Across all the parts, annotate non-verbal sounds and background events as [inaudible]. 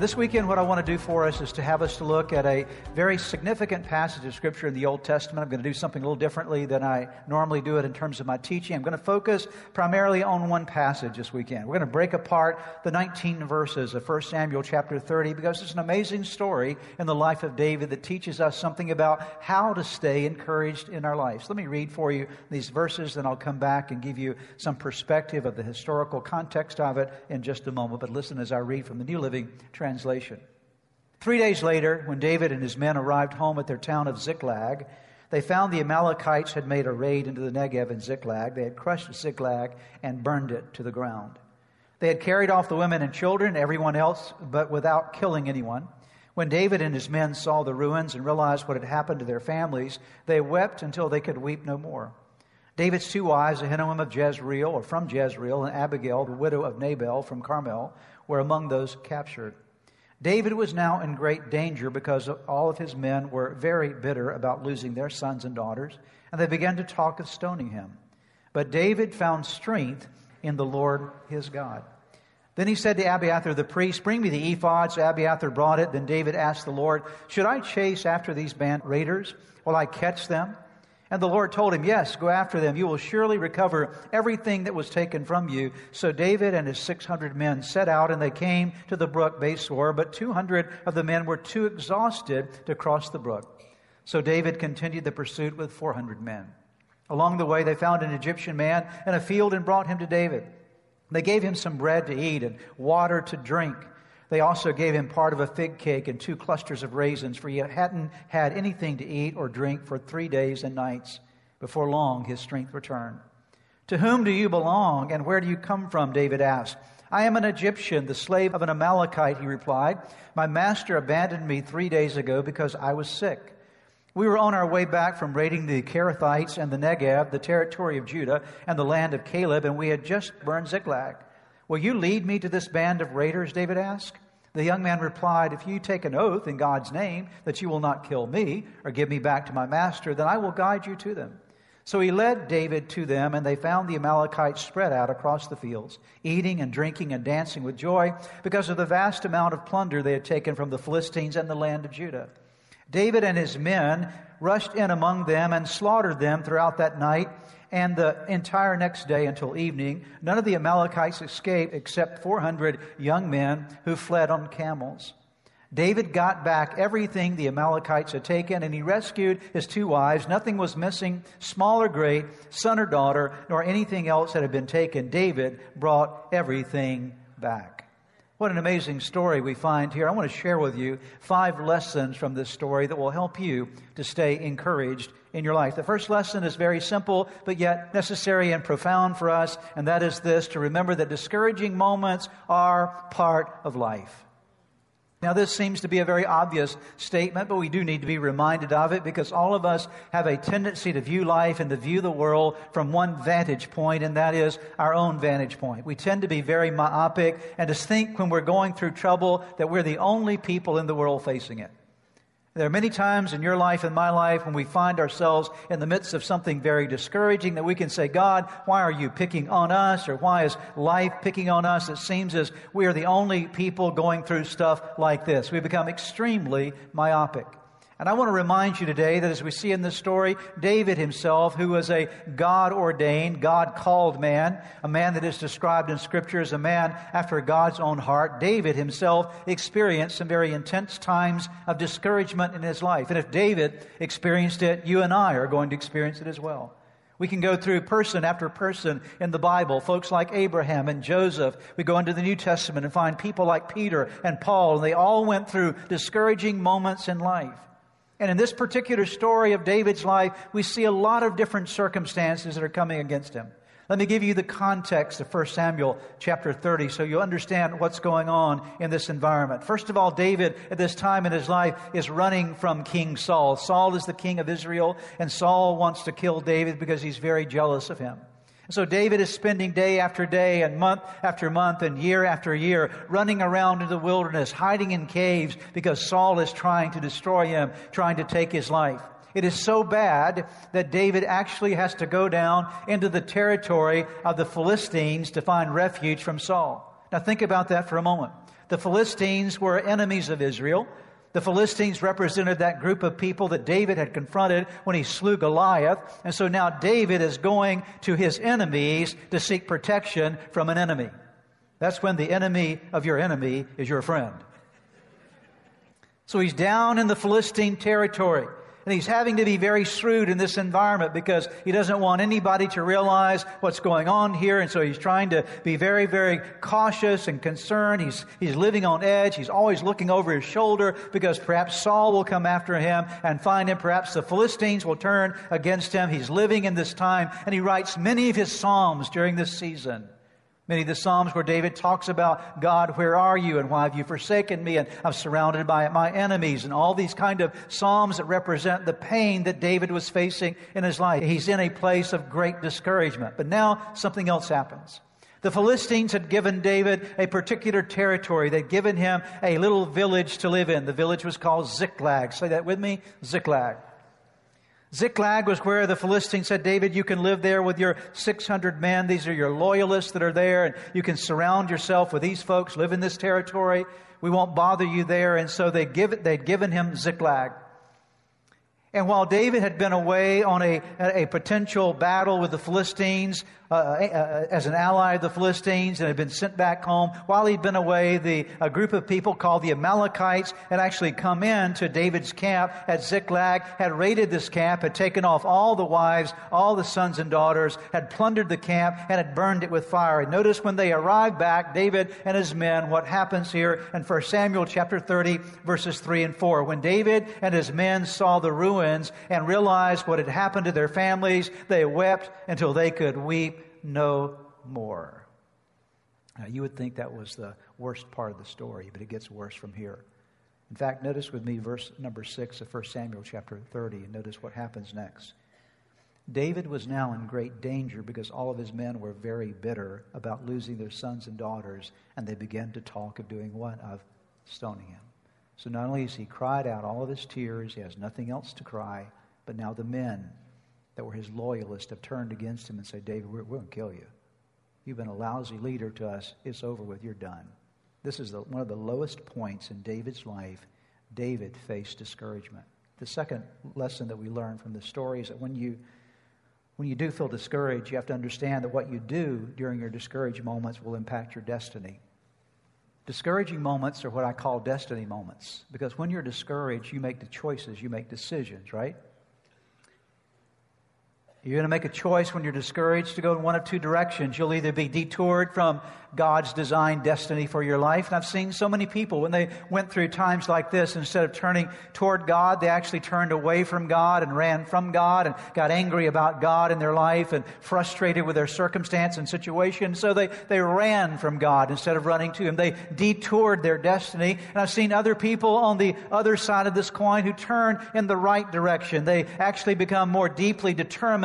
This weekend, what I want to do for us is to have us to look at a very significant passage of Scripture in the Old Testament. I'm going to do something a little differently than I normally do it in terms of my teaching. I'm going to focus primarily on one passage this weekend. We're going to break apart the 19 verses of 1 Samuel chapter 30 because it's an amazing story in the life of David that teaches us something about how to stay encouraged in our lives. Let me read for you these verses, then I'll come back and give you some perspective of the historical context of it in just a moment. But listen as I read from the New Living Translation. Three days later, when David and his men arrived home at their town of Ziklag, they found the Amalekites had made a raid into the Negev and Ziklag. They had crushed Ziklag and burned it to the ground. They had carried off the women and children, everyone else, but without killing anyone. When David and his men saw the ruins and realized what had happened to their families, they wept until they could weep no more. David's two wives, Ahinoam of Jezreel, or from Jezreel, and Abigail, the widow of Nabal from Carmel, were among those captured. David was now in great danger because all of his men were very bitter about losing their sons and daughters, and they began to talk of stoning him. But David found strength in the Lord his God. Then he said to Abiathar the priest, Bring me the ephod. So Abiathar brought it. Then David asked the Lord, Should I chase after these band raiders? Will I catch them? And the Lord told him, Yes, go after them. You will surely recover everything that was taken from you. So David and his 600 men set out, and they came to the brook Besor, but 200 of the men were too exhausted to cross the brook. So David continued the pursuit with 400 men. Along the way, they found an Egyptian man in a field and brought him to David. They gave him some bread to eat and water to drink. They also gave him part of a fig cake and two clusters of raisins, for he hadn't had anything to eat or drink for three days and nights. Before long, his strength returned. To whom do you belong, and where do you come from? David asked. I am an Egyptian, the slave of an Amalekite, he replied. My master abandoned me three days ago because I was sick. We were on our way back from raiding the Kerethites and the Negev, the territory of Judah, and the land of Caleb, and we had just burned Ziklag. Will you lead me to this band of raiders? David asked. The young man replied, If you take an oath in God's name that you will not kill me or give me back to my master, then I will guide you to them. So he led David to them, and they found the Amalekites spread out across the fields, eating and drinking and dancing with joy because of the vast amount of plunder they had taken from the Philistines and the land of Judah. David and his men rushed in among them and slaughtered them throughout that night and the entire next day until evening. None of the Amalekites escaped except 400 young men who fled on camels. David got back everything the Amalekites had taken, and he rescued his two wives. Nothing was missing, small or great, son or daughter, nor anything else that had been taken. David brought everything back. What an amazing story we find here. I want to share with you five lessons from this story that will help you to stay encouraged in your life. The first lesson is very simple, but yet necessary and profound for us, and that is this to remember that discouraging moments are part of life. Now, this seems to be a very obvious statement, but we do need to be reminded of it because all of us have a tendency to view life and to view the world from one vantage point, and that is our own vantage point. We tend to be very myopic and to think when we're going through trouble that we're the only people in the world facing it. There are many times in your life and my life when we find ourselves in the midst of something very discouraging that we can say, God, why are you picking on us? Or why is life picking on us? It seems as we are the only people going through stuff like this. We become extremely myopic. And I want to remind you today that as we see in this story, David himself, who was a God ordained, God called man, a man that is described in Scripture as a man after God's own heart, David himself experienced some very intense times of discouragement in his life. And if David experienced it, you and I are going to experience it as well. We can go through person after person in the Bible, folks like Abraham and Joseph. We go into the New Testament and find people like Peter and Paul, and they all went through discouraging moments in life. And in this particular story of David's life, we see a lot of different circumstances that are coming against him. Let me give you the context of 1 Samuel chapter 30 so you understand what's going on in this environment. First of all, David at this time in his life is running from King Saul. Saul is the king of Israel, and Saul wants to kill David because he's very jealous of him. So David is spending day after day and month after month and year after year running around in the wilderness, hiding in caves because Saul is trying to destroy him, trying to take his life. It is so bad that David actually has to go down into the territory of the Philistines to find refuge from Saul. Now think about that for a moment. The Philistines were enemies of Israel. The Philistines represented that group of people that David had confronted when he slew Goliath. And so now David is going to his enemies to seek protection from an enemy. That's when the enemy of your enemy is your friend. So he's down in the Philistine territory. And he's having to be very shrewd in this environment because he doesn't want anybody to realize what's going on here. And so he's trying to be very, very cautious and concerned. He's, he's living on edge. He's always looking over his shoulder because perhaps Saul will come after him and find him. Perhaps the Philistines will turn against him. He's living in this time and he writes many of his Psalms during this season. Many of the Psalms where David talks about, God, where are you and why have you forsaken me? And I'm surrounded by my enemies and all these kind of Psalms that represent the pain that David was facing in his life. He's in a place of great discouragement. But now something else happens. The Philistines had given David a particular territory. They'd given him a little village to live in. The village was called Ziklag. Say that with me. Ziklag. Ziklag was where the Philistines said, David, you can live there with your 600 men. These are your loyalists that are there, and you can surround yourself with these folks, live in this territory. We won't bother you there. And so they give, they'd given him Ziklag. And while David had been away on a, a potential battle with the Philistines, uh, uh, as an ally of the Philistines and had been sent back home. While he'd been away, the, a group of people called the Amalekites had actually come in to David's camp at Ziklag, had raided this camp, had taken off all the wives, all the sons and daughters, had plundered the camp, and had burned it with fire. And notice when they arrived back, David and his men, what happens here in 1 Samuel chapter 30, verses 3 and 4. When David and his men saw the ruins and realized what had happened to their families, they wept until they could weep no more. Now, you would think that was the worst part of the story, but it gets worse from here. In fact, notice with me verse number 6 of 1 Samuel chapter 30, and notice what happens next. David was now in great danger because all of his men were very bitter about losing their sons and daughters, and they began to talk of doing what? Of stoning him. So not only has he cried out all of his tears, he has nothing else to cry, but now the men that were his loyalists have turned against him and said, David, we're, we're going to kill you. You've been a lousy leader to us. It's over with. You're done. This is the, one of the lowest points in David's life. David faced discouragement. The second lesson that we learn from the story is that when you, when you do feel discouraged, you have to understand that what you do during your discouraged moments will impact your destiny. Discouraging moments are what I call destiny moments because when you're discouraged, you make the choices, you make decisions, right? You're going to make a choice when you're discouraged to go in one of two directions. You'll either be detoured from God's designed destiny for your life. And I've seen so many people when they went through times like this, instead of turning toward God, they actually turned away from God and ran from God and got angry about God in their life and frustrated with their circumstance and situation. So they, they ran from God instead of running to Him. They detoured their destiny. And I've seen other people on the other side of this coin who turn in the right direction. They actually become more deeply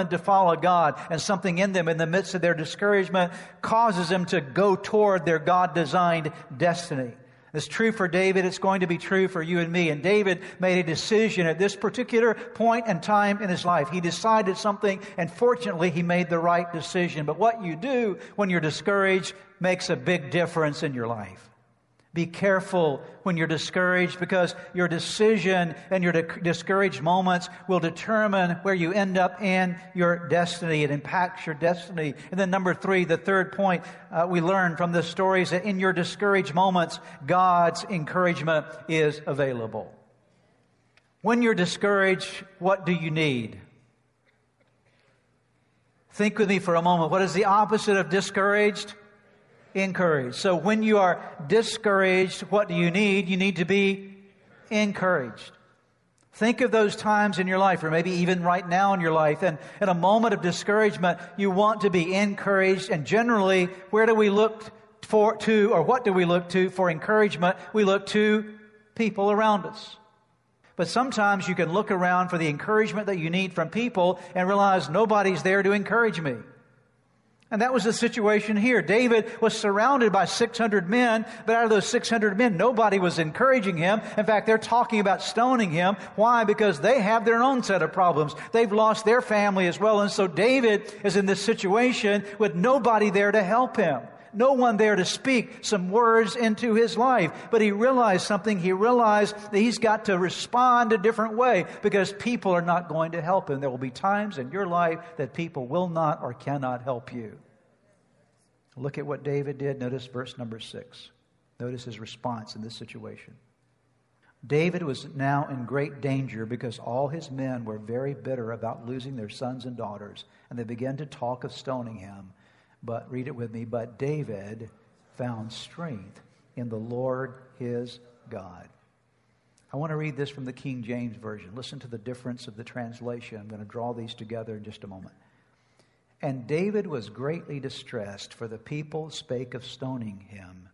determined to follow God and something in them in the midst of their discouragement causes them to go toward their God designed destiny. It's true for David. It's going to be true for you and me. And David made a decision at this particular point and time in his life. He decided something, and fortunately, he made the right decision. But what you do when you're discouraged makes a big difference in your life. Be careful when you're discouraged because your decision and your di- discouraged moments will determine where you end up in your destiny. It impacts your destiny. And then, number three, the third point uh, we learn from this story is that in your discouraged moments, God's encouragement is available. When you're discouraged, what do you need? Think with me for a moment. What is the opposite of discouraged? Encouraged. So when you are discouraged, what do you need? You need to be encouraged. Think of those times in your life, or maybe even right now in your life, and in a moment of discouragement, you want to be encouraged. And generally, where do we look for to, or what do we look to for encouragement? We look to people around us. But sometimes you can look around for the encouragement that you need from people and realize nobody's there to encourage me. And that was the situation here. David was surrounded by 600 men, but out of those 600 men, nobody was encouraging him. In fact, they're talking about stoning him. Why? Because they have their own set of problems. They've lost their family as well. And so David is in this situation with nobody there to help him no one there to speak some words into his life. But he realized something. He realized that he's got to respond a different way because people are not going to help him. There will be times in your life that people will not or cannot help you. Look at what David did. Notice verse number six. Notice his response in this situation. David was now in great danger because all his men were very bitter about losing their sons and daughters, and they began to talk of stoning him. But read it with me. But David found strength in the Lord his God. I want to read this from the King James Version. Listen to the difference of the translation. I'm going to draw these together in just a moment. And David was greatly distressed, for the people spake of stoning him,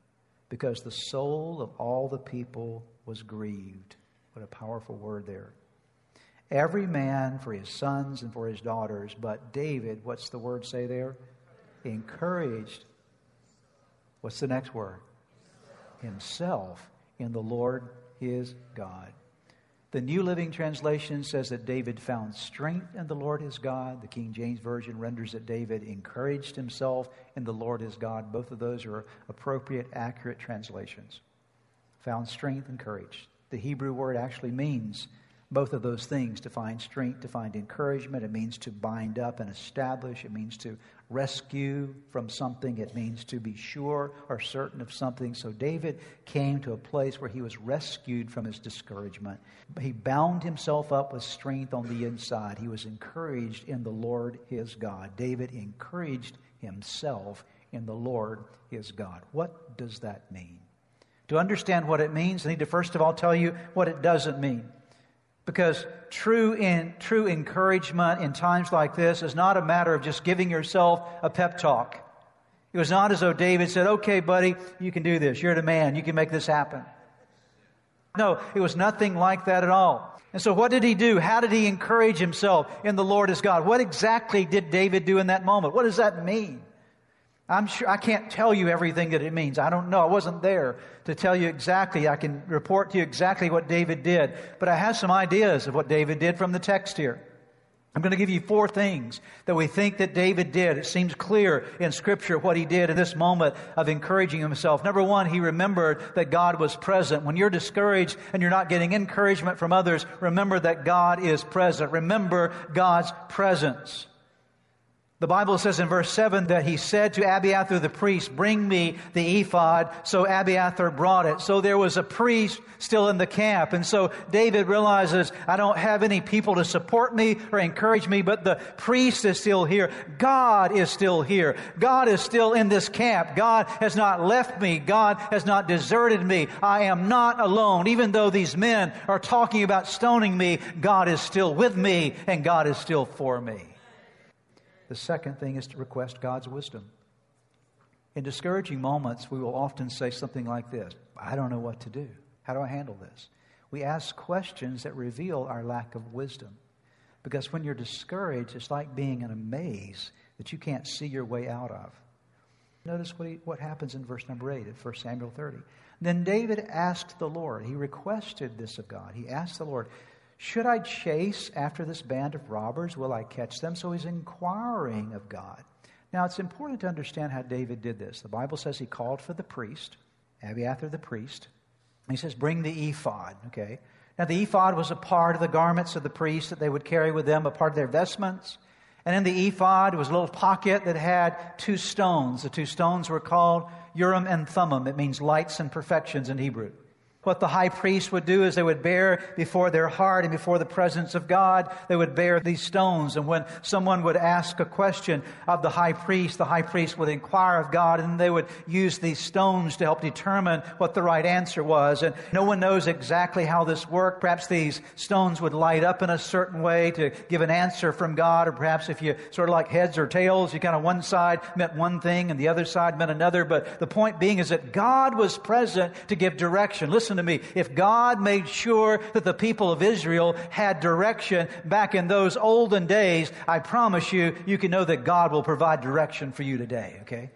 because the soul of all the people was grieved. What a powerful word there. Every man for his sons and for his daughters, but David, what's the word say there? Encouraged, what's the next word? Himself in the Lord his God. The New Living Translation says that David found strength in the Lord his God. The King James Version renders that David encouraged himself in the Lord his God. Both of those are appropriate, accurate translations. Found strength and courage. The Hebrew word actually means both of those things to find strength, to find encouragement. It means to bind up and establish. It means to rescue from something. It means to be sure or certain of something. So David came to a place where he was rescued from his discouragement. He bound himself up with strength on the inside. He was encouraged in the Lord his God. David encouraged himself in the Lord his God. What does that mean? To understand what it means, I need to first of all tell you what it doesn't mean. Because true, in, true encouragement in times like this is not a matter of just giving yourself a pep talk. It was not as though David said, okay, buddy, you can do this. You're the man. You can make this happen. No, it was nothing like that at all. And so what did he do? How did he encourage himself in the Lord as God? What exactly did David do in that moment? What does that mean? I'm sure I can't tell you everything that it means. I don't know. I wasn't there to tell you exactly. I can report to you exactly what David did, but I have some ideas of what David did from the text here. I'm going to give you four things that we think that David did. It seems clear in scripture what he did in this moment of encouraging himself. Number one, he remembered that God was present. When you're discouraged and you're not getting encouragement from others, remember that God is present. Remember God's presence. The Bible says in verse 7 that he said to Abiathar the priest, Bring me the ephod. So Abiathar brought it. So there was a priest still in the camp. And so David realizes, I don't have any people to support me or encourage me, but the priest is still here. God is still here. God is still in this camp. God has not left me. God has not deserted me. I am not alone. Even though these men are talking about stoning me, God is still with me and God is still for me. The second thing is to request God's wisdom. In discouraging moments, we will often say something like this I don't know what to do. How do I handle this? We ask questions that reveal our lack of wisdom. Because when you're discouraged, it's like being in a maze that you can't see your way out of. Notice what, he, what happens in verse number 8 of 1 Samuel 30. Then David asked the Lord, he requested this of God. He asked the Lord, should I chase after this band of robbers? Will I catch them? So he's inquiring of God. Now, it's important to understand how David did this. The Bible says he called for the priest, Abiathar the priest. He says, Bring the ephod, okay? Now, the ephod was a part of the garments of the priests that they would carry with them, a part of their vestments. And in the ephod was a little pocket that had two stones. The two stones were called Urim and Thummim. It means lights and perfections in Hebrew. What the high priest would do is they would bear before their heart and before the presence of God, they would bear these stones. And when someone would ask a question of the high priest, the high priest would inquire of God and they would use these stones to help determine what the right answer was. And no one knows exactly how this worked. Perhaps these stones would light up in a certain way to give an answer from God, or perhaps if you sort of like heads or tails, you kind of one side meant one thing and the other side meant another. But the point being is that God was present to give direction. Listen listen to me. If God made sure that the people of Israel had direction back in those olden days, I promise you, you can know that God will provide direction for you today, okay?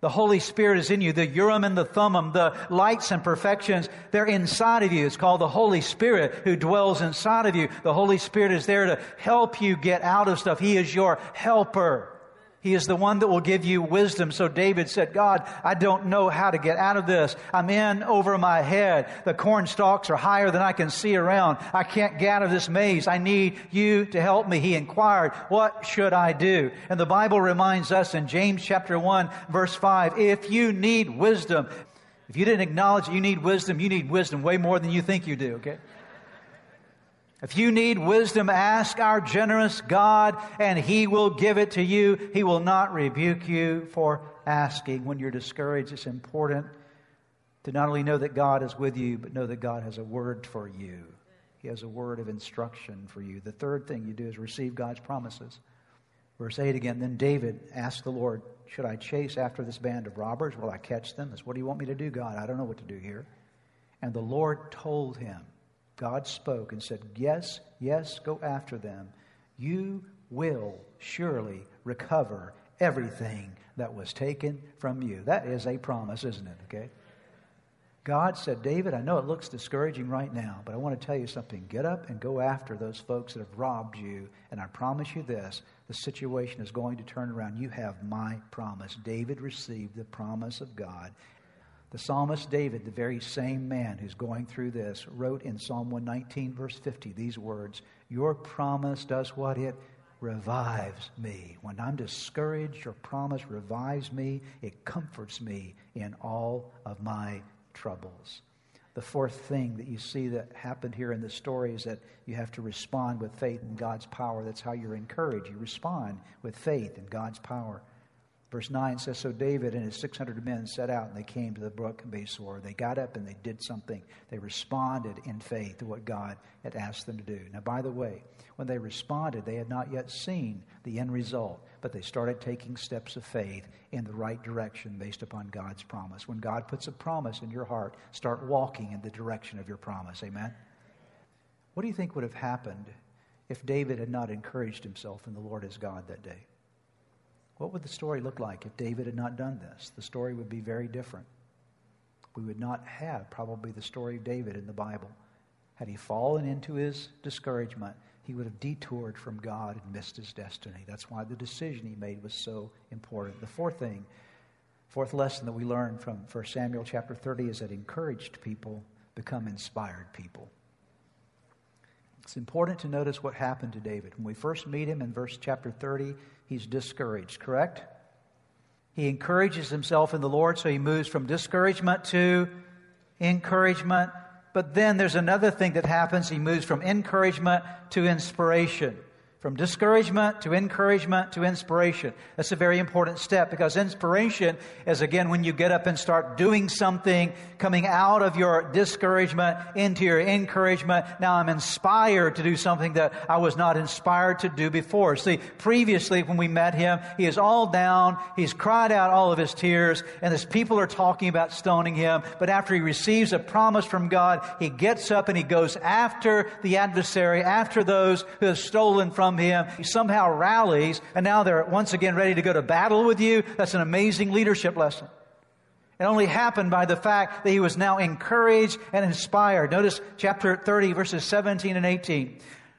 The Holy Spirit is in you. The Urim and the Thummim, the lights and perfections, they're inside of you. It's called the Holy Spirit who dwells inside of you. The Holy Spirit is there to help you get out of stuff. He is your helper. He is the one that will give you wisdom. So David said, God, I don't know how to get out of this. I'm in over my head. The corn stalks are higher than I can see around. I can't get out of this maze. I need you to help me. He inquired, what should I do? And the Bible reminds us in James chapter 1 verse 5, if you need wisdom, if you didn't acknowledge you need wisdom, you need wisdom way more than you think you do, okay? If you need wisdom, ask our generous God and He will give it to you. He will not rebuke you for asking. When you're discouraged, it's important to not only know that God is with you, but know that God has a word for you. He has a word of instruction for you. The third thing you do is receive God's promises. Verse 8 again, then David asked the Lord, Should I chase after this band of robbers? Will I catch them? That's what do you want me to do, God? I don't know what to do here. And the Lord told him, God spoke and said, Yes, yes, go after them. You will surely recover everything that was taken from you. That is a promise, isn't it? Okay? God said, David, I know it looks discouraging right now, but I want to tell you something. Get up and go after those folks that have robbed you. And I promise you this the situation is going to turn around. You have my promise. David received the promise of God, the psalmist David, the very same man who's going through this, wrote in Psalm 119, verse 50, these words Your promise does what? It revives me. When I'm discouraged, your promise revives me. It comforts me in all of my troubles. The fourth thing that you see that happened here in the story is that you have to respond with faith in God's power. That's how you're encouraged. You respond with faith in God's power. Verse 9 says So David and his 600 men set out and they came to the brook Besor. They got up and they did something. They responded in faith to what God had asked them to do. Now, by the way, when they responded, they had not yet seen the end result, but they started taking steps of faith in the right direction based upon God's promise. When God puts a promise in your heart, start walking in the direction of your promise. Amen? What do you think would have happened if David had not encouraged himself in the Lord as God that day? What would the story look like if David had not done this? The story would be very different. We would not have probably the story of David in the Bible. Had he fallen into his discouragement, he would have detoured from God and missed his destiny. That's why the decision he made was so important. The fourth thing, fourth lesson that we learn from 1 Samuel chapter 30 is that encouraged people become inspired people. It's important to notice what happened to David. When we first meet him in verse chapter 30, he's discouraged, correct? He encourages himself in the Lord, so he moves from discouragement to encouragement. But then there's another thing that happens. He moves from encouragement to inspiration. From discouragement to encouragement to inspiration. That's a very important step because inspiration is again when you get up and start doing something, coming out of your discouragement into your encouragement. Now I'm inspired to do something that I was not inspired to do before. See, previously when we met him, he is all down. He's cried out all of his tears and his people are talking about stoning him. But after he receives a promise from God, he gets up and he goes after the adversary, after those who have stolen from from him. He somehow rallies, and now they're once again ready to go to battle with you. That's an amazing leadership lesson. It only happened by the fact that he was now encouraged and inspired. Notice chapter 30, verses 17 and 18.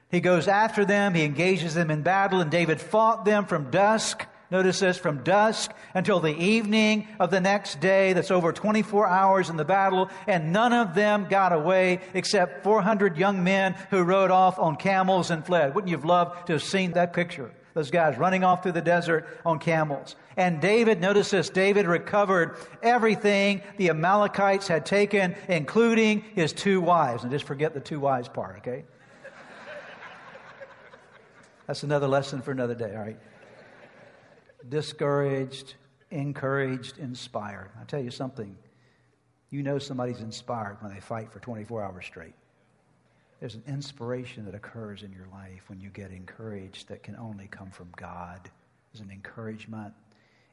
He goes after them, he engages them in battle, and David fought them from dusk Notice this from dusk until the evening of the next day. That's over 24 hours in the battle. And none of them got away except 400 young men who rode off on camels and fled. Wouldn't you have loved to have seen that picture? Those guys running off through the desert on camels. And David, notice this, David recovered everything the Amalekites had taken, including his two wives. And just forget the two wives part, okay? [laughs] That's another lesson for another day, all right? Discouraged, encouraged, inspired. I tell you something, you know somebody's inspired when they fight for 24 hours straight. There's an inspiration that occurs in your life when you get encouraged that can only come from God. There's an encouragement.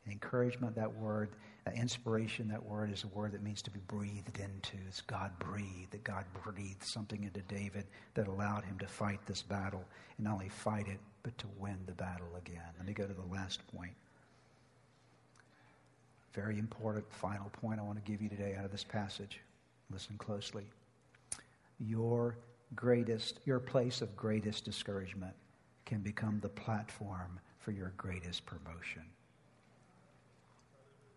An encouragement, that word, that inspiration, that word is a word that means to be breathed into. It's God breathed, that God breathed something into David that allowed him to fight this battle and not only fight it, but to win the battle again. Let me go to the last point. Very important final point I want to give you today out of this passage. Listen closely. Your greatest, your place of greatest discouragement can become the platform for your greatest promotion.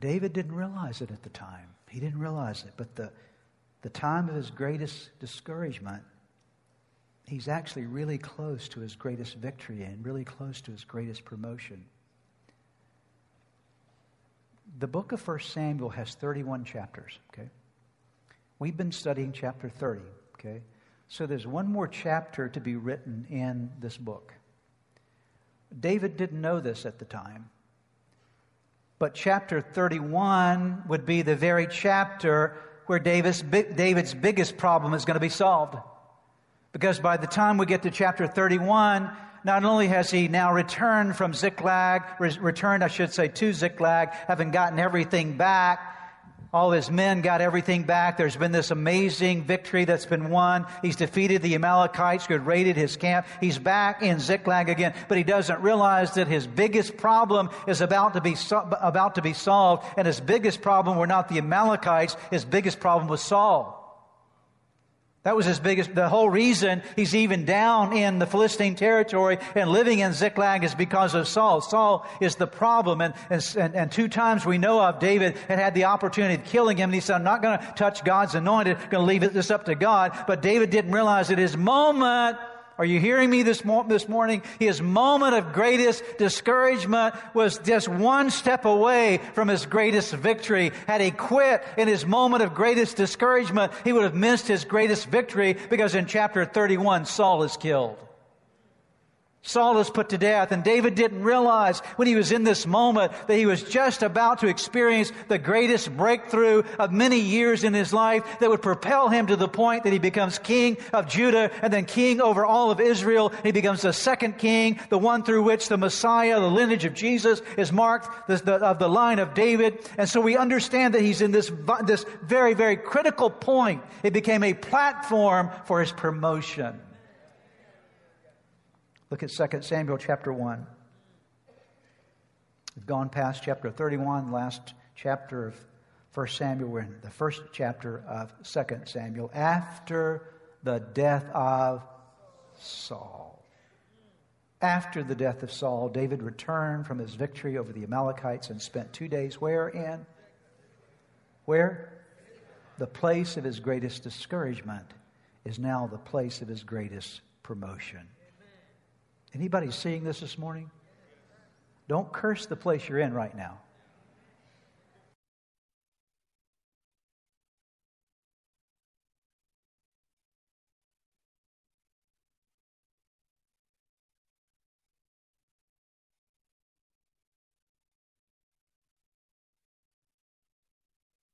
David didn't realize it at the time. He didn't realize it, but the, the time of his greatest discouragement he's actually really close to his greatest victory and really close to his greatest promotion. The book of 1 Samuel has 31 chapters, okay? We've been studying chapter 30, okay? So there's one more chapter to be written in this book. David didn't know this at the time. But chapter 31 would be the very chapter where David's, David's biggest problem is going to be solved. Because by the time we get to chapter 31, not only has he now returned from Ziklag, re- returned, I should say, to Ziklag, having gotten everything back, all his men got everything back. There's been this amazing victory that's been won. He's defeated the Amalekites who had raided his camp. He's back in Ziklag again, but he doesn't realize that his biggest problem is about to be about to be solved. And his biggest problem were not the Amalekites. His biggest problem was Saul. That was his biggest, the whole reason he's even down in the Philistine territory and living in Ziklag is because of Saul. Saul is the problem. And, and, and two times we know of David had had the opportunity of killing him. And he said, I'm not going to touch God's anointed, I'm going to leave this up to God. But David didn't realize that his moment are you hearing me this, mo- this morning? His moment of greatest discouragement was just one step away from his greatest victory. Had he quit in his moment of greatest discouragement, he would have missed his greatest victory because in chapter 31, Saul is killed. Saul is put to death, and David didn't realize when he was in this moment that he was just about to experience the greatest breakthrough of many years in his life that would propel him to the point that he becomes king of Judah and then king over all of Israel. He becomes the second king, the one through which the Messiah, the lineage of Jesus, is marked the, the, of the line of David. And so we understand that he's in this, this very, very critical point. It became a platform for his promotion. Look at 2 Samuel chapter 1. We've gone past chapter 31, last chapter of 1 Samuel. We're in the first chapter of 2 Samuel after the death of Saul. After the death of Saul, David returned from his victory over the Amalekites and spent two days where in? Where? The place of his greatest discouragement is now the place of his greatest promotion. Anybody seeing this this morning? Don't curse the place you're in right now.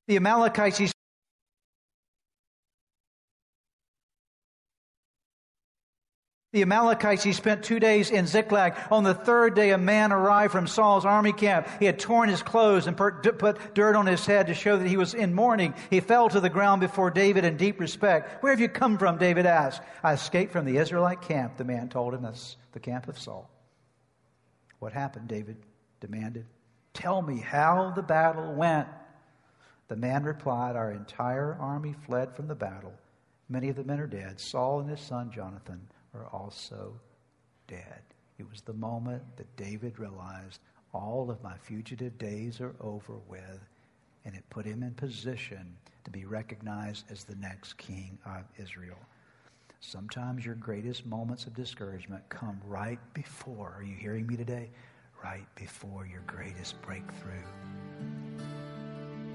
The Amalekites, The Amalekites, he spent two days in Ziklag. On the third day, a man arrived from Saul's army camp. He had torn his clothes and put dirt on his head to show that he was in mourning. He fell to the ground before David in deep respect. Where have you come from? David asked. I escaped from the Israelite camp, the man told him. That's the camp of Saul. What happened? David demanded. Tell me how the battle went. The man replied, Our entire army fled from the battle. Many of the men are dead. Saul and his son Jonathan are also dead. It was the moment that David realized all of my fugitive days are over with. And it put him in position to be recognized as the next king of Israel. Sometimes your greatest moments of discouragement come right before, are you hearing me today? Right before your greatest breakthrough.